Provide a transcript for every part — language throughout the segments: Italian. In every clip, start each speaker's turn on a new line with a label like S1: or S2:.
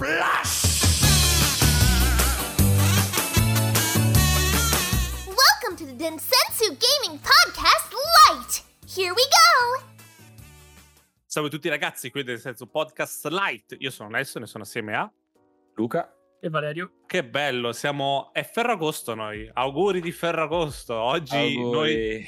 S1: Splash!
S2: Welcome to the Densensu Gaming Podcast Lite! Here we go!
S1: Salve a tutti ragazzi, qui del senso podcast light. Io sono Nelson e sono assieme a
S3: Luca,
S4: E Valerio?
S1: Che bello, siamo è Ferragosto noi. Auguri di Ferragosto. Oggi noi
S3: auguri.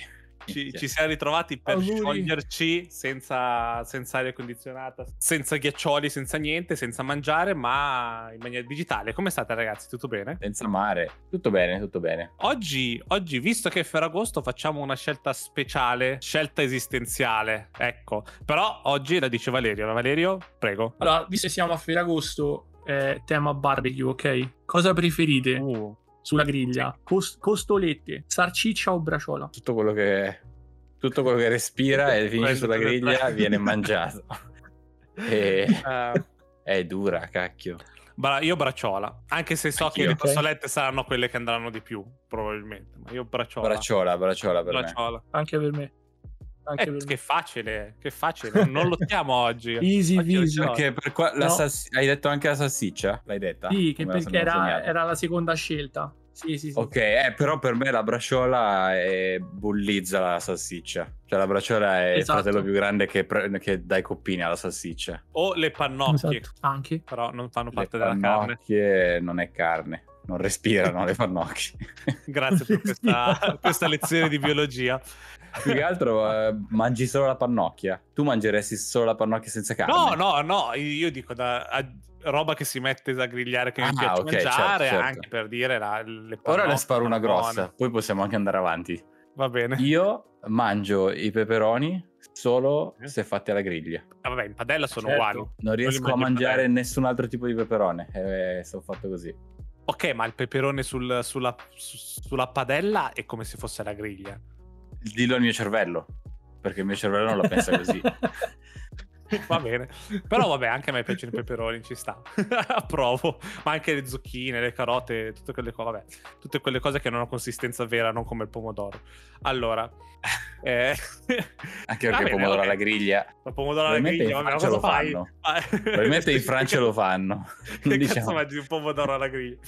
S1: Ci, ci siamo ritrovati per
S4: Auguri.
S1: scioglierci senza, senza aria condizionata, senza ghiaccioli, senza niente, senza mangiare, ma in maniera digitale. Come state ragazzi? Tutto bene?
S3: senza mare. Tutto bene, tutto bene.
S1: Oggi, oggi, visto che è Ferragosto, facciamo una scelta speciale, scelta esistenziale. Ecco, però oggi la dice Valerio. Valerio, prego.
S4: Allora, visto che siamo a Ferragosto, eh, tema barbecue, ok? Cosa preferite
S1: Uh,
S4: sulla griglia? Cos- costolette, sarciccia o braciola?
S3: Tutto quello che tutto quello che respira e finisce sulla griglia viene mangiato. E
S1: eh,
S3: è dura, cacchio.
S1: bra- io bracciola, anche se so che
S3: Anch'io,
S1: le
S4: ok.
S1: costolette saranno quelle che andranno di più, probabilmente. Ma io bracciola.
S3: Bracciola, bracciola per me.
S1: bracciola.
S4: Anche per me. Anche
S1: Eh,
S4: per me.
S1: che facile, che facile. Non lottiamo oggi.
S4: Easy
S1: Oggi
S4: peasy.
S3: Perché per qua- la
S4: No.
S3: salsi- hai detto anche la salsiccia? L'hai detta?
S4: Sì, che
S3: Me
S4: perché era, era la seconda scelta. Sì, sì, sì.
S3: Ok, eh, però per me la bracciola è... bullizza la salsiccia. Cioè la bracciola è
S4: Esatto.
S3: il fratello più grande che, pre- che dà i coppini alla salsiccia.
S1: O le pannocchie,
S4: Esatto. Anche.
S1: però non fanno
S3: Le
S1: parte della carne.
S3: pannocchie non è carne. Non respirano le pannocchie.
S1: Grazie per questa, questa lezione di biologia.
S3: Più che altro eh, mangi solo la pannocchia. Tu mangeresti solo la pannocchia senza carne?
S1: No, no, no, io dico da, a- roba che si mette a grigliare che mi
S3: Ah,
S1: piace
S3: ok,
S1: mangiare,
S3: certo, certo.
S1: anche per dire la, le
S3: Ora ne
S1: pannocchie
S3: sparo una
S1: buone.
S3: grossa, poi possiamo anche andare avanti.
S1: Va bene.
S3: Io mangio i peperoni solo
S1: Eh.
S3: se fatti alla griglia.
S1: Ah, vabbè, in padella sono
S4: Certo.
S1: uguali.
S3: Non riesco
S1: li
S3: a mangiare nessun altro tipo di peperone. Eh, sono fatto così.
S1: Ok, ma il peperone sul- sulla, su- sulla padella è come se fosse la griglia.
S3: Dillo al mio cervello, perché il mio cervello non la pensa così.
S1: Va bene. Però vabbè, anche a me piacciono i peperoni, ci sta. Approvo. Ma anche le zucchine, le carote, tutte quelle cose, vabbè, tutte quelle cose che hanno una consistenza vera, non come il pomodoro. Allora, eh...
S3: Anche perché
S1: bene,
S3: pomodoro alla griglia.
S1: Il pomodoro alla griglia, vabbè, cosa
S3: lo
S1: fai?
S3: fanno.
S1: Ah,
S3: Probabilmente in Francia lo fanno.
S1: Che
S3: Non
S1: cazzo
S3: diciamo.
S1: mangi un pomodoro alla griglia?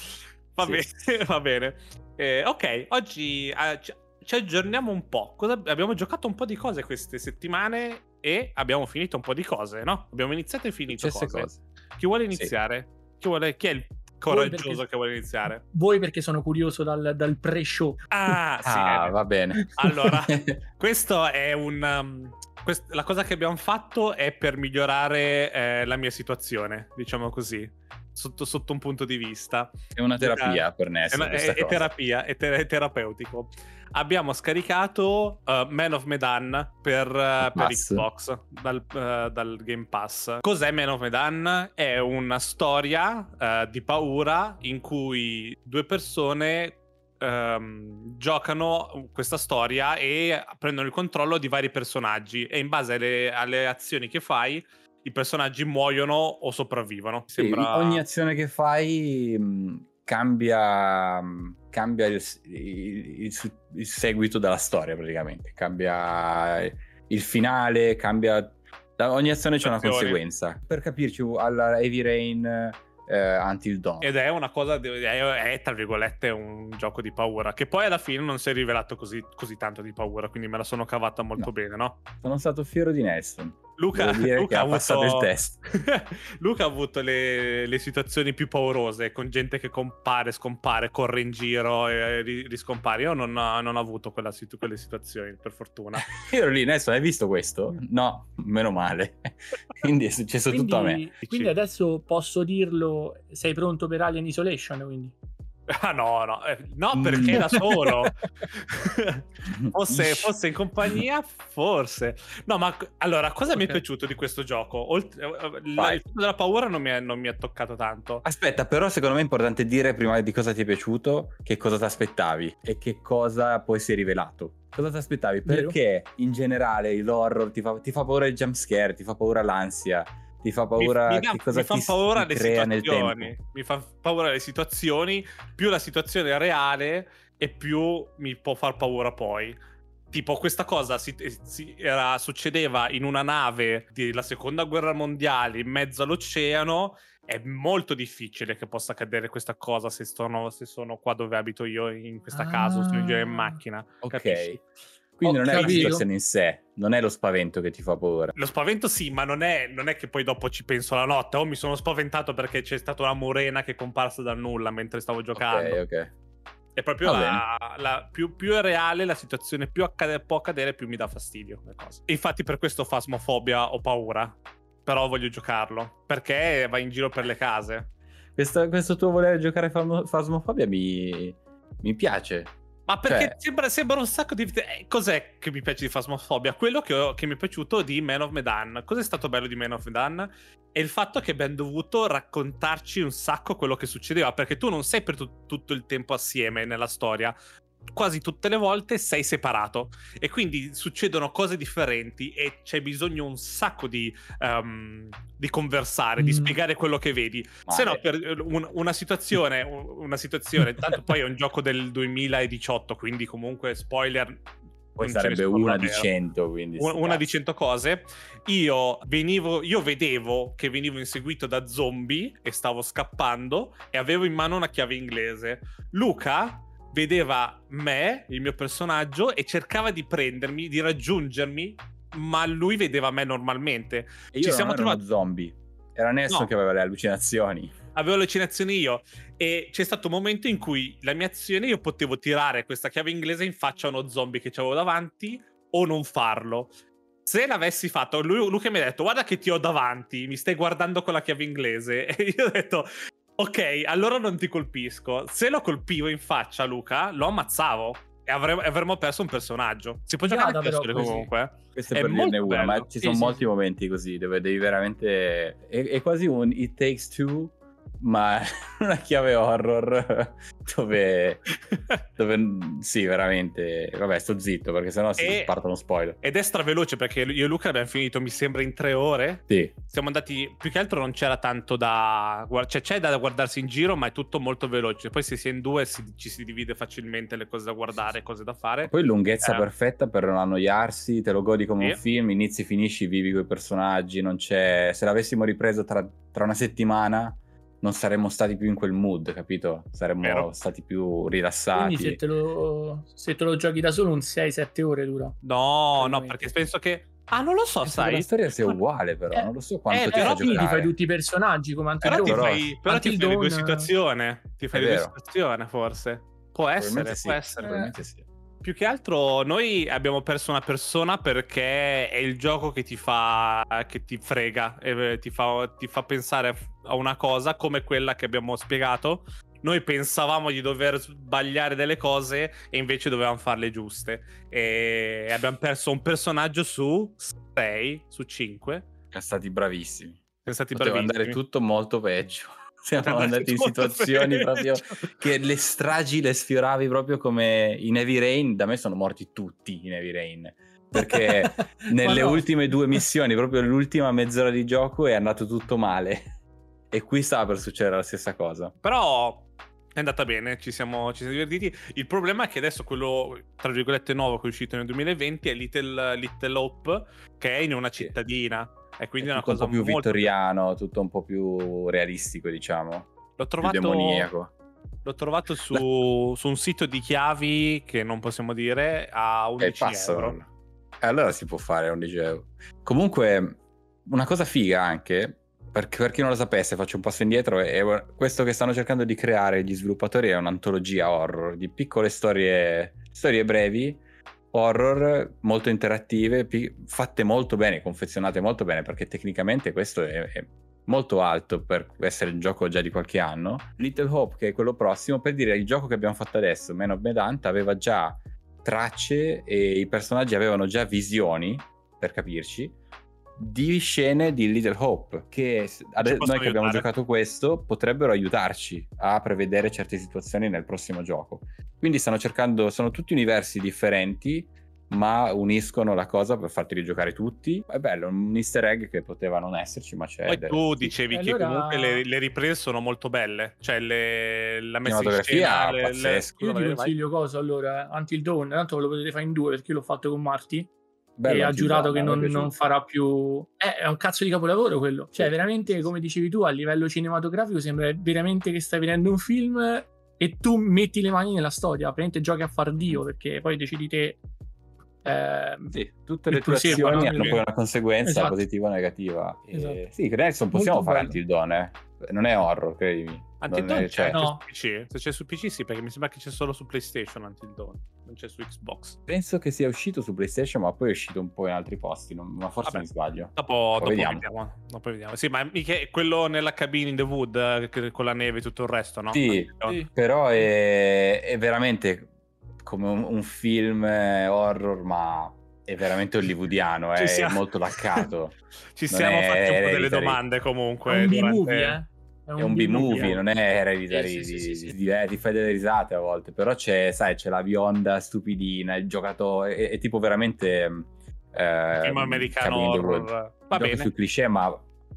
S1: Va
S3: Sì.
S1: bene, va bene. Eh, ok, oggi eh, ci, ci aggiorniamo un po'. Cosa- abbiamo giocato un po' di cose queste settimane e abbiamo finito un po' di cose, no? Abbiamo iniziato e finito cose.
S3: cose.
S1: Chi vuole
S3: Sì.
S1: iniziare? Chi, vuole- chi è il coraggioso
S4: perché-
S1: che vuole iniziare?
S4: Voi perché sono curioso dal, dal pre-show.
S1: Ah, sì.
S3: Ah,
S1: eh.
S3: va bene.
S1: Allora, questo è un... um, quest- la cosa che abbiamo fatto è per migliorare eh, la mia situazione, diciamo così, sotto, sotto un punto di vista.
S3: è una terapia per
S1: È,
S3: Ness.
S1: una- è- è terapia, è, ter- è terapeutico. Abbiamo scaricato uh, Man of Medan per, uh, per. Xbox dal, uh, dal Game Pass. Cos'è Man of Medan? È una storia di paura in cui due persone ehm, giocano questa storia e prendono il controllo di vari personaggi e in base alle, alle azioni che fai i personaggi muoiono o sopravvivono. Sembra...
S3: Ogni azione che fai mh, cambia, mh, cambia il, il- il il seguito della storia praticamente. Cambia il finale, cambia... Da ogni azione c'è una conseguenza. Per capirci, alla Heavy Rain eh, Until Dawn.
S1: Ed è una cosa, è, è, tra virgolette un gioco di paura, che poi alla fine non si è rivelato così, così tanto di paura, quindi me la sono cavata molto
S3: No.
S1: bene, no?
S3: Sono stato fiero di Nelson.
S1: Luca, Luca ha avuto...
S3: passato il test.
S1: Luca ha avuto le, le situazioni più paurose, con gente che compare, scompare, corre in giro e ri- riscompare. Io non, ho- non ho avuto quella situ- quelle situazioni, per fortuna.
S3: Io ero lì, Nelson, hai visto questo? No, meno male. Quindi è successo tutto a me.
S4: Quindi, quindi adesso posso dirlo, sei pronto per Alien Isolation, quindi.
S1: Ah no, no, eh, no perché da solo.
S3: Mm.
S1: fosse, fosse in compagnia, forse. No, ma allora, cosa mi è piaciuto di questo gioco? Oltre, eh, la-
S3: Vai.
S1: il fatto della paura non mi, è, non mi ha toccato tanto.
S3: Aspetta, però secondo me è importante dire prima di cosa ti è piaciuto, che cosa ti aspettavi e che cosa poi si è rivelato. Cosa ti aspettavi? Perché in generale l'horror ti fa, ti fa paura il jumpscare, ti fa paura l'ansia, ti fa paura
S1: mi, mi, dà-
S3: cosa
S1: mi fa paura le situazioni. Mi fa paura le situazioni. Più la situazione è reale, e più mi può far paura poi. Tipo, questa cosa si- si- era- succedeva in una nave della seconda guerra mondiale in mezzo all'oceano è molto difficile che possa accadere questa cosa se sono, se sono qua dove abito io in questa casa o sono in giro in
S4: Ah,
S1: macchina.
S3: Ok.
S1: capisci?
S3: Quindi
S4: Ho
S3: non è la situazione in sé, non è lo spavento che ti fa paura.
S1: Lo spavento sì, ma non è, non è che poi dopo ci penso la notte. Oh, mi sono spaventato perché c'è stata una murena che è comparsa dal nulla mentre stavo giocando.
S3: Ok, ok.
S1: È proprio la, la- più, più è reale la situazione, più accade- può accadere, più mi dà fastidio. infatti per questo fasmofobia ho paura. Però voglio giocarlo. Perché va in giro per le case.
S3: Questo, questo tuo voler giocare Phasmophobia mi, mi piace.
S1: Ma perché
S3: Cioè-
S1: sembra, sembra un sacco di... eh, cos'è che mi piace di Phasmophobia? Quello che, ho- che mi è piaciuto di Man of Medan. Cos'è stato bello di Man of Medan? È il fatto che abbiamo dovuto raccontarci un sacco quello che succedeva. Perché tu non sei per tu- tutto il tempo assieme nella storia. Quasi tutte le volte sei separato. E quindi succedono cose differenti e c'è bisogno un sacco di, ehm, di conversare, di
S4: Mm.
S1: spiegare quello che vedi. Se no, per un- una situazione, una situazione, tanto poi è un gioco del 2018, quindi comunque spoiler.
S3: Poi
S1: non
S3: sarebbe una di
S1: davvero.
S3: 100, quindi...
S1: Un-
S3: sti
S1: Una di
S3: cazzi.
S1: 100 cose. Io venivo, io vedevo che venivo inseguito da zombie e stavo scappando e avevo in mano una chiave inglese. Luca vedeva me, il mio personaggio, e cercava di prendermi, di raggiungermi, ma lui vedeva me normalmente.
S3: E io
S1: Ci siamo trovati-
S3: zombie. Era Nelson
S1: No.
S3: che aveva le allucinazioni.
S1: avevo allucinazioni io e c'è stato un momento in cui la mia azione io potevo tirare questa chiave inglese in faccia a uno zombie che avevo davanti o non farlo. Se l'avessi fatto, lui, Luca mi ha detto guarda che ti ho davanti, mi stai guardando con la chiave inglese e io ho detto ok, allora non ti colpisco. Se lo colpivo in faccia Luca, lo ammazzavo e avremmo, avremmo perso un personaggio. Si può giocare anche
S4: così.
S1: comunque.
S3: Questo è,
S1: È
S3: per dirne una, ma ci
S4: Sì,
S3: sono
S4: sì,
S3: molti
S4: sì.
S3: momenti così dove devi veramente... È, è quasi un It Takes Two, ma una chiave horror dove... dove sì, veramente... Vabbè, sto zitto perché sennò si
S1: E-
S3: partono spoiler.
S1: Ed è straveloce perché io e Luca abbiamo finito, mi sembra, in tre ore.
S3: Sì,
S1: siamo andati più che altro non c'era tanto da cioè c'è da guardarsi in giro ma è tutto molto veloce poi se si è in due si- ci si divide facilmente le cose da guardare cose da fare
S3: Poi lunghezza
S1: Eh.
S3: perfetta per non annoiarsi, te lo godi come un
S1: Sì.
S3: film, inizi, finisci, vivi coi personaggi, non c'è... Se l'avessimo ripreso tra, tra una settimana non saremmo stati più in quel mood, capito? Saremmo
S1: Vero.
S3: stati più rilassati.
S4: Quindi se te, lo, se te lo giochi da solo un 6-7 ore dura.
S1: no no perché penso che ah non lo so
S3: Penso
S1: sai
S3: la storia sia uguale però,
S4: Eh,
S3: non lo so quanto
S1: eh,
S3: ti
S1: però
S3: fa
S4: Però quindi
S3: giocare.
S4: fai tutti i personaggi come Until
S1: però ti
S4: Dawn.
S3: però-
S1: fai, però ti fai di due
S4: Dawn-
S1: situazione ti fai di due
S3: vero.
S1: situazione forse può essere
S3: sì,
S1: può essere
S3: probabilmente sì.
S1: Più che altro noi abbiamo perso una persona perché è il gioco che ti fa che ti frega e ti fa, ti fa pensare a una cosa come quella che abbiamo spiegato. Noi pensavamo di dover sbagliare delle cose e invece dovevamo farle giuste. E abbiamo perso un personaggio su 6, su 5.
S3: Siamo stati bravissimi.
S1: Siamo stati
S3: Poteva
S1: bravissimi.
S3: andare tutto molto peggio. Siamo
S1: andare
S3: andati in situazioni
S1: peggio.
S3: proprio che le stragi le sfioravi proprio come in Heavy Rain. Da me sono morti tutti in Heavy Rain. Perché nelle
S4: no.
S3: ultime due missioni, proprio l'ultima mezz'ora di gioco, è andato tutto male. E qui stava per succedere la stessa cosa.
S1: Però è andata bene, ci siamo, ci siamo divertiti. Il problema è che adesso quello, tra virgolette, nuovo che è uscito nel 2020 è Little, Little Hope, che è in una cittadina. E quindi è
S3: È
S1: una cosa
S3: un po' più
S1: molto...
S3: vittoriano, tutto un po' più realistico, diciamo.
S1: L'ho
S3: Più
S1: trovato,
S3: demoniaco.
S1: l'ho trovato su, su un sito di chiavi che non possiamo dire a
S3: E
S1: 11
S3: passa.
S1: euro.
S3: Eh, allora si può fare a 11 euro. Comunque, una cosa figa anche, perché per chi non lo sapesse, faccio un passo indietro, è questo che stanno cercando di creare gli sviluppatori è un'antologia horror di piccole storie, storie brevi, horror molto interattive, pi- fatte molto bene, confezionate molto bene, perché tecnicamente questo è, è molto alto per essere un gioco già di qualche anno. Little Hope, che è quello prossimo, per dire il gioco che abbiamo fatto adesso, Man of Medant, aveva già tracce e i personaggi avevano già visioni, per capirci, di scene di Little Hope che s- ade-
S1: possono
S3: noi che abbiamo giocato questo potrebbero aiutarci a prevedere certe situazioni nel prossimo gioco. Quindi stanno cercando, sono tutti universi differenti, ma uniscono la cosa per farti rigiocare tutti. È bello, un easter egg che poteva non esserci, ma c'è.
S1: Poi
S3: è-
S1: tu
S3: sì.
S1: dicevi
S4: E
S1: che
S4: allora-
S1: comunque le, le riprese sono molto belle, cioè le- la messa in scena, le, le-
S3: pazzesca.
S4: Io ti consiglio cosa allora, Until Dawn, tanto ve lo potete fare in due perché io l'ho fatto con Marty.
S3: Bello
S4: e ha giurato che non, non farà più. Eh, è un cazzo di capolavoro quello. Cioè,
S3: Sì.
S4: veramente, come dicevi tu, a livello cinematografico sembra veramente che stai vedendo un film e tu metti le mani nella storia. Praticamente giochi a far Dio perché poi decidi te. ehm,
S3: Sì, tutte le tue azioni
S4: no?
S3: hanno poi una conseguenza
S4: Esatto.
S3: positiva o negativa. E-
S4: Esatto.
S3: Sì, Nelson possiamo
S4: Molto
S3: fare Dawn, eh. Non è horror, credimi.
S1: Dawn
S3: è-
S1: c'è
S3: cioè,
S1: anche
S4: No.
S1: su PC. Se c'è su PC sì, perché mi sembra che c'è solo su PlayStation Until Dawn. Non c'è su Xbox.
S3: Penso che sia uscito su PlayStation, ma poi è uscito un po' in altri posti. non- ma forse
S1: Vabbè.
S3: mi sbaglio.
S1: Dopo, dopo
S3: vediamo.
S1: vediamo. Dopo vediamo. Sì, ma mica è quello nella cabina in The Wood eh, con la neve e tutto il resto, no?
S3: Sì,
S4: sì.
S3: Però è, è veramente come un, un film eh, horror, ma è veramente hollywoodiano,
S1: Ci
S3: è
S1: siamo-
S3: molto laccato.
S1: Ci
S3: Non
S1: siamo
S3: è
S1: fatti un po' delle domande comunque.
S4: Un
S1: durante-
S4: B-movie, eh.
S3: È un B-movie,
S4: eh.
S3: non è hereditary,
S4: Sì, sì, sì,
S3: di-
S4: sì, sì.
S3: di- eh, ti fai delle risate a volte, però c'è, sai, c'è la bionda stupidina, il giocatore, è, è tipo veramente... Eh,
S1: Film americano
S3: in the
S1: horror. Va bene.
S3: sui cliché, ma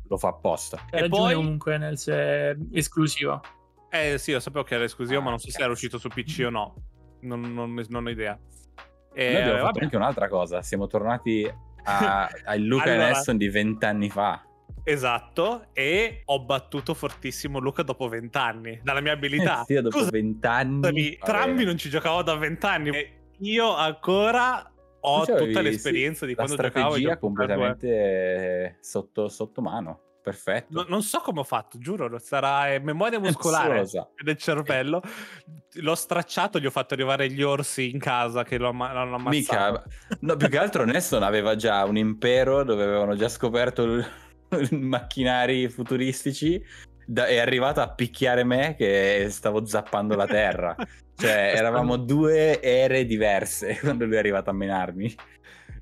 S3: lo fa apposta.
S1: E poi-
S4: comunque nel se esclusiva.
S1: Eh sì, lo sapevo che era esclusivo,
S3: Ah,
S1: ma non so se era
S3: cazzo.
S1: uscito su PC o no. Non, non- non ho idea.
S3: Noi
S1: Eh,
S3: abbiamo fatto
S1: vabbè.
S3: anche un'altra cosa, siamo tornati a, a Luca
S1: Allora-
S3: e Nelson di vent'anni fa.
S1: Esatto, e ho battuto fortissimo Luca dopo vent'anni, dalla mia abilità.
S3: Eh sì, dopo vent'anni...
S1: Trambi non ci giocavo da vent'anni. e Io ancora ho tutta
S3: sì,
S1: l'esperienza di
S3: la
S1: quando giocavo. due.
S3: completamente sotto, sotto mano. Perfetto.
S1: No- non so come ho fatto, giuro, sarà memoria muscolare del cervello. L'ho stracciato, gli ho fatto arrivare gli orsi in casa che lo amma- l'hanno ammazzato.
S3: Mica, no, più che altro Nelson aveva già un impero dove avevano già scoperto il- macchinari futuristici. da- è arrivato a picchiare me che stavo zappando la terra. Cioè, eravamo due ere diverse quando lui è arrivato a menarmi.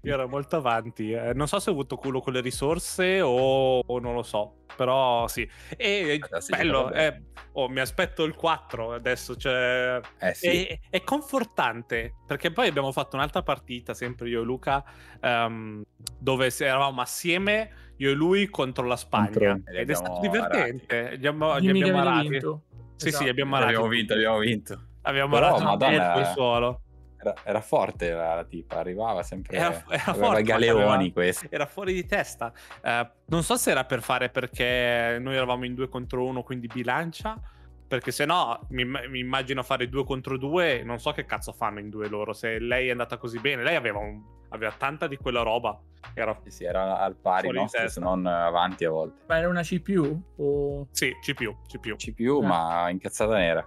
S1: Io ero molto avanti. eh. Non so se ho avuto culo con le risorse o, o non lo so. Però sì. E
S3: Ah, sì,
S1: bello. eh, oh, mi aspetto il 4 adesso. Cioè,
S3: Eh sì.
S1: è, è confortante. Perché poi abbiamo fatto un'altra partita, sempre io e Luca, ehm, dove eravamo assieme, io e lui contro la Spagna.
S3: Contro-
S1: Ed è stato divertente. Gli abbiamo, gli abbiamo arati.
S4: vinto.
S1: Sì,
S4: Esatto.
S1: sì, abbiamo arati.
S3: abbiamo vinto, abbiamo vinto.
S1: Abbiamo
S3: Però,
S1: arato
S3: Madonna,
S1: il suolo.
S3: Era, era forte la, la tipa, arrivava sempre.
S1: Era- era forte,
S3: i galeoni questi.
S1: era fuori di testa. Eh, non so se era per fare perché noi eravamo in due contro uno, quindi bilancia. Perché se no mi, mi immagino fare due contro due. Non so che cazzo fanno in due loro. Se lei è andata così bene, lei aveva, un- aveva tanta di quella roba. Era
S3: Sì, sì, era al pari
S1: testa.
S3: se non avanti a volte.
S4: Ma era una CPU? O...
S1: sì, CPU, CPU.
S3: CPU,
S4: Eh.
S3: ma incazzata nera.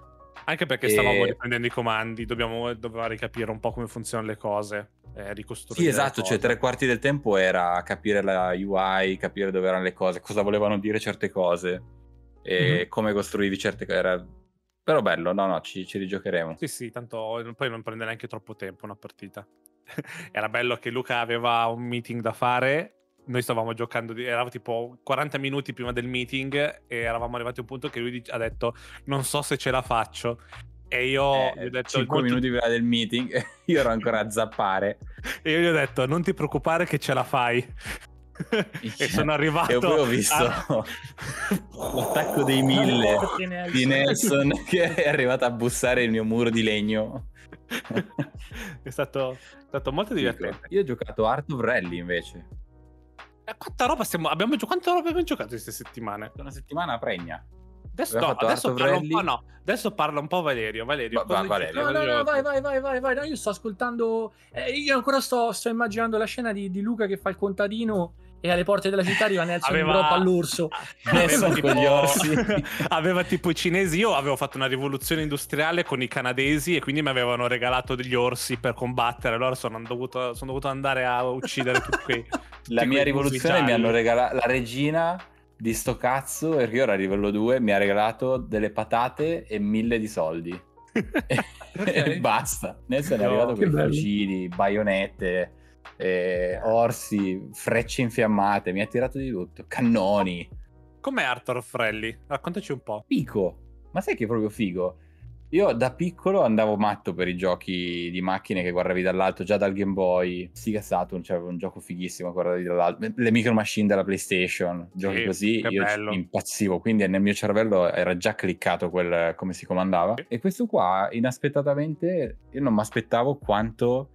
S1: Anche perché
S3: E-
S1: stavamo riprendendo i comandi, dobbiamo, doveva ricapire un po' come funzionano le cose. Eh, ricostruire.
S3: Sì, esatto, cioè tre quarti del tempo era capire la UI, capire dove erano le cose, cosa volevano dire certe cose e
S4: Mhm.
S3: come costruivi certe cose. Era... Però bello, no, no, ci, ci rigiocheremo.
S1: Sì, sì, tanto poi non prende neanche troppo tempo una partita. Era bello che Luca aveva un meeting da fare. Noi stavamo giocando, eravamo tipo 40 minuti prima del meeting e eravamo arrivati a un punto che lui ha detto non so se ce la faccio. E io
S3: Eh,
S1: gli ho detto,
S3: 5
S1: "Non ti-
S3: minuti prima del meeting, io ero ancora a zappare.
S1: e io gli ho detto non ti preoccupare che ce la fai. e sono arrivato
S3: E poi ho visto
S1: a-
S3: l'attacco dei mille di Nelson che è arrivato a bussare il mio muro di legno.
S1: è, stato, è stato molto divertente.
S3: Io ho giocato Art of Rally invece.
S1: Eh, Quanta roba stiamo... abbiamo quanta roba abbiamo giocato queste settimane?
S3: Una settimana pregna.
S1: Adesso, no, adesso un po', no. Adesso parla un po' Valerio. Valerio,
S3: Va- va- Valerio.
S4: No, no, no, vai, vai, vai, vai, vai. No, io sto ascoltando. eh, io ancora sto, sto immaginando la scena di, di Luca che fa il contadino e alle porte della città arriva Nelson
S1: Aveva-
S4: in groppa all'orso.
S1: Aveva tipo...
S3: con gli orsi.
S1: aveva tipo i cinesi. Io avevo fatto una rivoluzione industriale con i canadesi e quindi mi avevano regalato degli orsi per combattere. Allora sono dovuto, sono dovuto andare a uccidere tutti quei.
S3: La
S1: tutti
S3: mia
S1: quei
S3: rivoluzione mi
S1: gialli.
S3: hanno regalato la regina di sto cazzo, perché io ero a livello 2, mi ha regalato delle patate e mille di soldi. e basta. Nelson è arrivato con fucili, baionette, eh, orsi, frecce infiammate, mi ha tirato di tutto, cannoni.
S1: Com'è Arthur Frelli? Raccontaci un po'.
S3: Fico, ma sai che è proprio figo? Io da piccolo andavo matto per i giochi di macchine che guardavi dall'alto, già dal Game Boy. Sega Saturn c'era un gioco fighissimo, guardavi dall'alto. Le micro machine della PlayStation, giochi
S1: Sì,
S3: così,
S1: che
S3: io
S1: bello.
S3: impazzivo. Quindi nel mio cervello era già cliccato quel, come si comandava. E questo qua, inaspettatamente, io non mi aspettavo quanto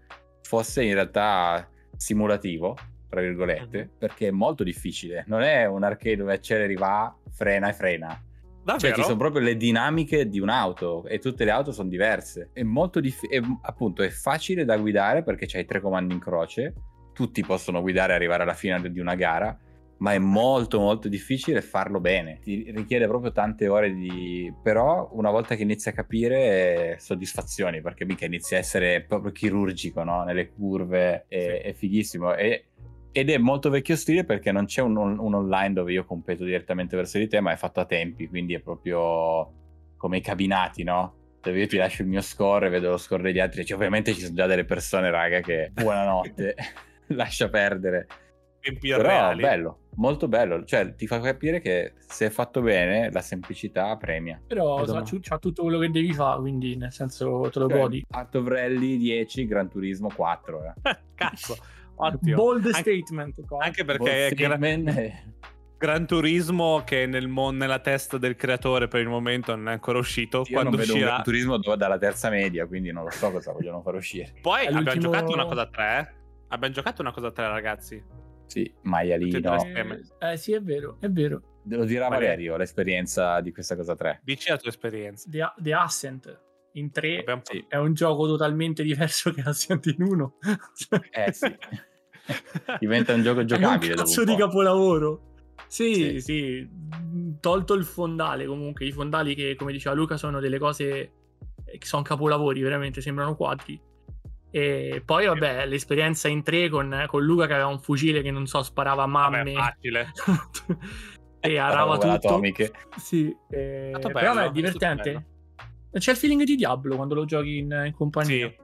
S3: fosse in realtà simulativo, tra virgolette,
S1: Mhm.
S3: perché è molto difficile. Non è un arcade dove acceleri, va, frena e frena. Cioè,
S1: Davvero?
S3: ci sono proprio le dinamiche di un'auto e tutte le auto sono diverse. È molto difficile, appunto, è facile da guidare perché c'hai tre comandi in croce, tutti possono guidare e arrivare alla fine di una gara, ma è molto molto difficile farlo bene. Ti richiede proprio tante ore di... però una volta che inizi a capire, eh, soddisfazioni, perché mica inizi a essere proprio chirurgico, no? Nelle curve, è, è fighissimo. E ed è molto vecchio stile perché non c'è un, un online dove io competo direttamente verso di te, ma è fatto a tempi, quindi è proprio come i cabinati, no? Dove io ti lascio il mio score e vedo lo score degli altri. Cioè, ovviamente ci sono già delle persone, raga, che buonanotte, lascia perdere.
S1: Tempi
S3: Però
S1: reali.
S3: bello, molto bello. Cioè, ti fa capire che se è fatto bene, la semplicità premia.
S4: Però sa- c'ha tutto quello che devi fare, quindi nel senso te lo
S3: Cioè,
S4: godi.
S3: Art of Rally 10, Gran Turismo 4. Eh.
S1: Cazzo, ottimo.
S4: Bold
S1: Anche-
S4: statement qua.
S1: Anche perché è
S3: Bossman, eh,
S1: Gran Turismo che nel mon- nella testa del creatore per il momento non è ancora uscito.
S3: Io
S1: quando
S3: non vedo un
S1: uscirà...
S3: Gran Turismo dove- dalla terza media, quindi non lo so cosa vogliono far uscire.
S1: Poi
S4: È
S1: abbiamo
S4: l'ultimo-
S1: giocato una cosa a tre. eh? Abbiamo giocato una cosa a tre, ragazzi.
S3: Sì, maialino.
S4: Eh, eh, sì, è vero, è vero.
S3: Lo dirà
S1: Magari.
S3: Valerio l'esperienza di questa cosa 3.
S1: Dici la tua esperienza.
S4: The, The Ascent in 3
S1: Abbiamo-
S3: Sì.
S4: è un gioco totalmente diverso che Ascent in 1.
S3: Eh sì. Diventa un gioco
S4: È
S3: giocabile.
S4: un
S3: dopo
S4: cazzo
S3: un
S4: di
S3: po'.
S4: capolavoro. Sì,
S3: Sì.
S4: sì, tolto il fondale comunque, i fondali che come diceva Luca sono delle cose eh, che sono capolavori, veramente sembrano quadri. E poi vabbè, l'esperienza in tre con, con Luca che aveva un fucile che non so, sparava a
S1: Vabbè,
S4: mamme
S1: facile.
S4: e arava tutto.
S3: atomiche.
S4: Sì, eh,
S1: Stato
S4: però
S1: bello,
S4: vabbè, è
S1: è
S4: divertente. C'è il feeling di Diablo quando lo giochi in, in compagnia.
S1: Sì.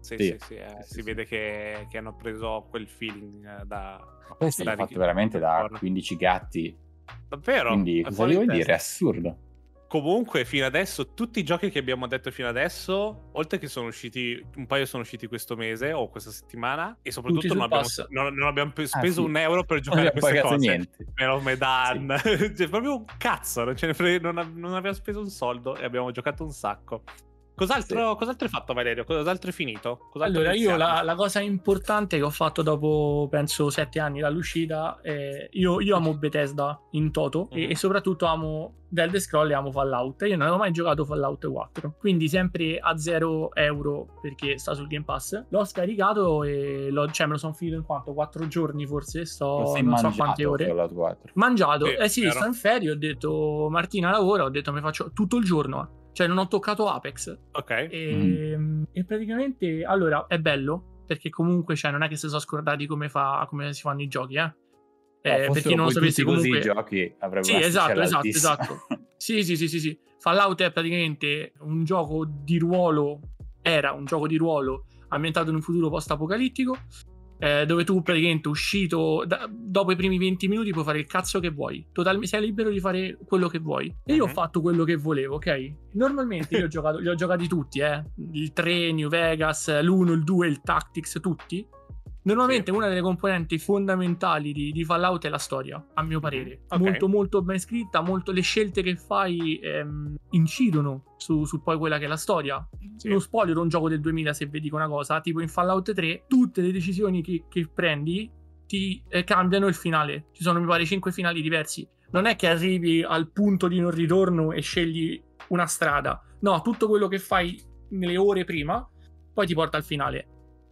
S1: Sì,
S3: Sì.
S1: sì, sì, eh,
S3: Sì,
S1: si
S3: sì.
S1: vede che, che hanno preso quel feeling da...
S3: Questo l'ha fatto veramente da
S1: Buono.
S3: 15 gatti.
S1: Davvero?
S3: Quindi
S1: È
S3: cosa devo
S1: di
S3: dire? È assurdo.
S1: Comunque, fino adesso, tutti i giochi che abbiamo detto fino adesso, oltre che sono usciti, un paio sono usciti questo mese o questa settimana, e soprattutto non abbiamo, non, non abbiamo
S3: Ah,
S1: speso
S3: sì.
S1: un euro per giocare a queste cose.
S3: niente.
S1: Meno Medan, cioè, proprio un cazzo, non, ne fre- non, non abbiamo speso un soldo e abbiamo giocato un sacco. Cos'altro, cos'altro hai fatto, Valerio? Cos'altro è finito? Cos'altro
S4: Allora,
S1: hai
S4: io
S1: iniziato?
S4: la, la cosa importante che ho fatto dopo, penso, sette anni dall'uscita, è, io, io amo Bethesda in toto e,
S1: Mhm.
S4: e soprattutto amo The Elder Scroll e amo Fallout. Io non avevo mai giocato Fallout 4, quindi sempre a 0 euro perché sta sul Game Pass. L'ho scaricato e l'ho, cioè, me lo sono finito in quanto? 4 giorni forse? Sto non so
S3: mangiato
S4: quante ore.
S3: Fallout 4.
S4: Mangiato,
S1: Sì,
S4: eh sì, sto in ferie, ho detto Martina lavora, ho detto mi faccio tutto il giorno, eh. Cioè non ho toccato Apex.
S1: Ok.
S4: E, e praticamente, allora, è bello, perché comunque, cioè, non è che si sono scordati come, fa, come si fanno i giochi, eh. Eh,
S3: No,
S4: per chi non lo sapesse, comunque...
S3: così i giochi avrebbero
S4: Sì, esatto, esatto, esatto. Sì, sì, sì, sì, sì. Fallout è praticamente un gioco di ruolo, era un gioco di ruolo ambientato in un futuro post-apocalittico, eh, dove tu praticamente uscito, da- dopo i primi 20 minuti puoi fare il cazzo che vuoi, Totalmente sei libero di fare quello che vuoi. E io ho
S1: Mhm.
S4: fatto quello che volevo, ok? Normalmente io ho giocato, li ho giocati tutti, eh. Il 3, New Vegas, l'1, il 2, il Tactics, tutti. Normalmente
S1: Sì.
S4: una delle componenti fondamentali di, di Fallout è la storia, a mio parere.
S1: Ok.
S4: Molto, molto ben scritta, molto le scelte che fai ehm, incidono su, su poi quella che è la storia.
S1: Sì.
S4: Non spoiler un gioco del 2000 se vi dico una cosa, tipo in Fallout 3, tutte le decisioni che, che prendi ti eh, cambiano il finale. Ci sono, mi pare, 5 finali diversi. Non è che arrivi al punto di non ritorno e scegli una strada. No, tutto quello che fai nelle ore prima poi ti porta al finale.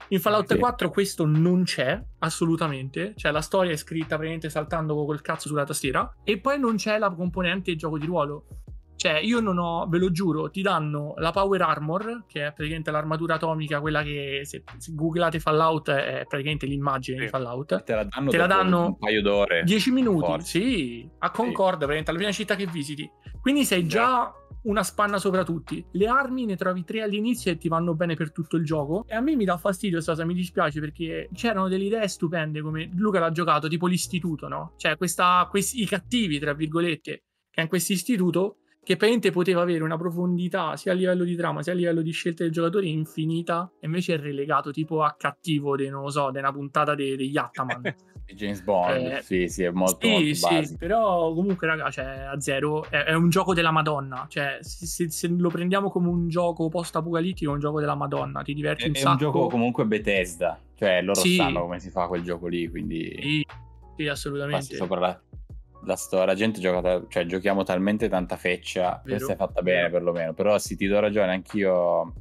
S4: In Fallout
S3: Sì.
S4: 4 questo non c'è assolutamente, cioè la storia è scritta praticamente saltando col cazzo sulla tastiera e poi non c'è la componente gioco di ruolo. Cioè io non ho, ve lo giuro, ti danno la Power Armor, che è praticamente l'armatura atomica, quella che se, se googlate Fallout è praticamente l'immagine
S1: Sì.
S4: di Fallout.
S3: Te la danno,
S4: Te la danno
S3: un paio d'ore.
S4: 10 minuti,
S3: Forza.
S4: sì, a Concord, praticamente alla prima città che visiti. Quindi sei già una spanna sopra tutti. Le armi ne trovi tre all'inizio e ti vanno bene per tutto il gioco. E a me mi dà fastidio questa cosa, mi dispiace perché c'erano delle idee stupende come Luca l'ha giocato, tipo l'istituto, no? Cioè questa, questi, i cattivi, tra virgolette, che hanno questo istituto che praticamente poteva avere una profondità sia a livello di trama sia a livello di scelte del giocatore infinita e invece è relegato tipo a cattivo di, non lo so, di una puntata de- degli Ataman.
S3: James Bond,
S4: Eh,
S3: sì, sì, è molto,
S4: sì,
S3: molto
S4: sì, però comunque, raga, cioè, a zero è, è un gioco della Madonna. Cioè, se, se- se lo prendiamo come un gioco post-apocalittico, è un gioco della Madonna. Ti diverti
S3: È,
S4: un
S3: è
S4: sacco.
S3: un gioco comunque Bethesda, Cioè, loro
S4: Sì.
S3: sanno come si fa quel gioco lì, quindi
S4: Sì, sì, assolutamente.
S3: sopra la, la storia. La gente gioca, cioè, giochiamo talmente tanta feccia.
S4: Vero,
S3: Questa è fatta bene,
S4: vero.
S3: perlomeno. Però sì, ti do ragione, anch'io.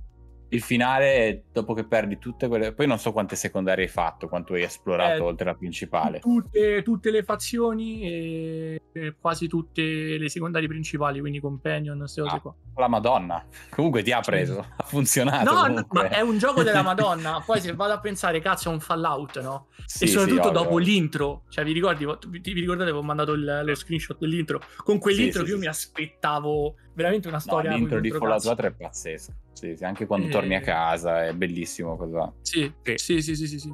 S3: Il finale, dopo che perdi tutte quelle. Poi non so quante secondarie hai fatto, quanto hai esplorato
S4: Eh,
S3: oltre la principale.
S4: Tutte, tutte le fazioni e, e quasi tutte le secondarie principali, quindi companion, queste cose
S3: Ah,
S4: qua.
S3: La Madonna. Comunque ti ha preso, ha funzionato.
S4: No, no, ma è un gioco della Madonna. Poi se vado a pensare, cazzo, è un Fallout, no?
S3: Sì,
S4: e
S3: sì,
S4: soprattutto
S3: ovvio,
S4: dopo l'intro, cioè vi ricordi, vi, vi ricordate, avevo mandato il- lo screenshot dell'intro. Con quell'intro
S3: Sì, sì,
S4: che io
S3: sì,
S4: mi
S3: sì.
S4: aspettavo veramente una
S3: No,
S4: storia.
S3: l'intro
S4: coi
S3: di Fallout
S4: controcazzi.
S3: 4 è pazzesco. Sì, sì, anche quando
S4: Eh.
S3: torni a casa è bellissimo cosa.
S1: Sì,
S4: Sì. sì, sì, sì, sì.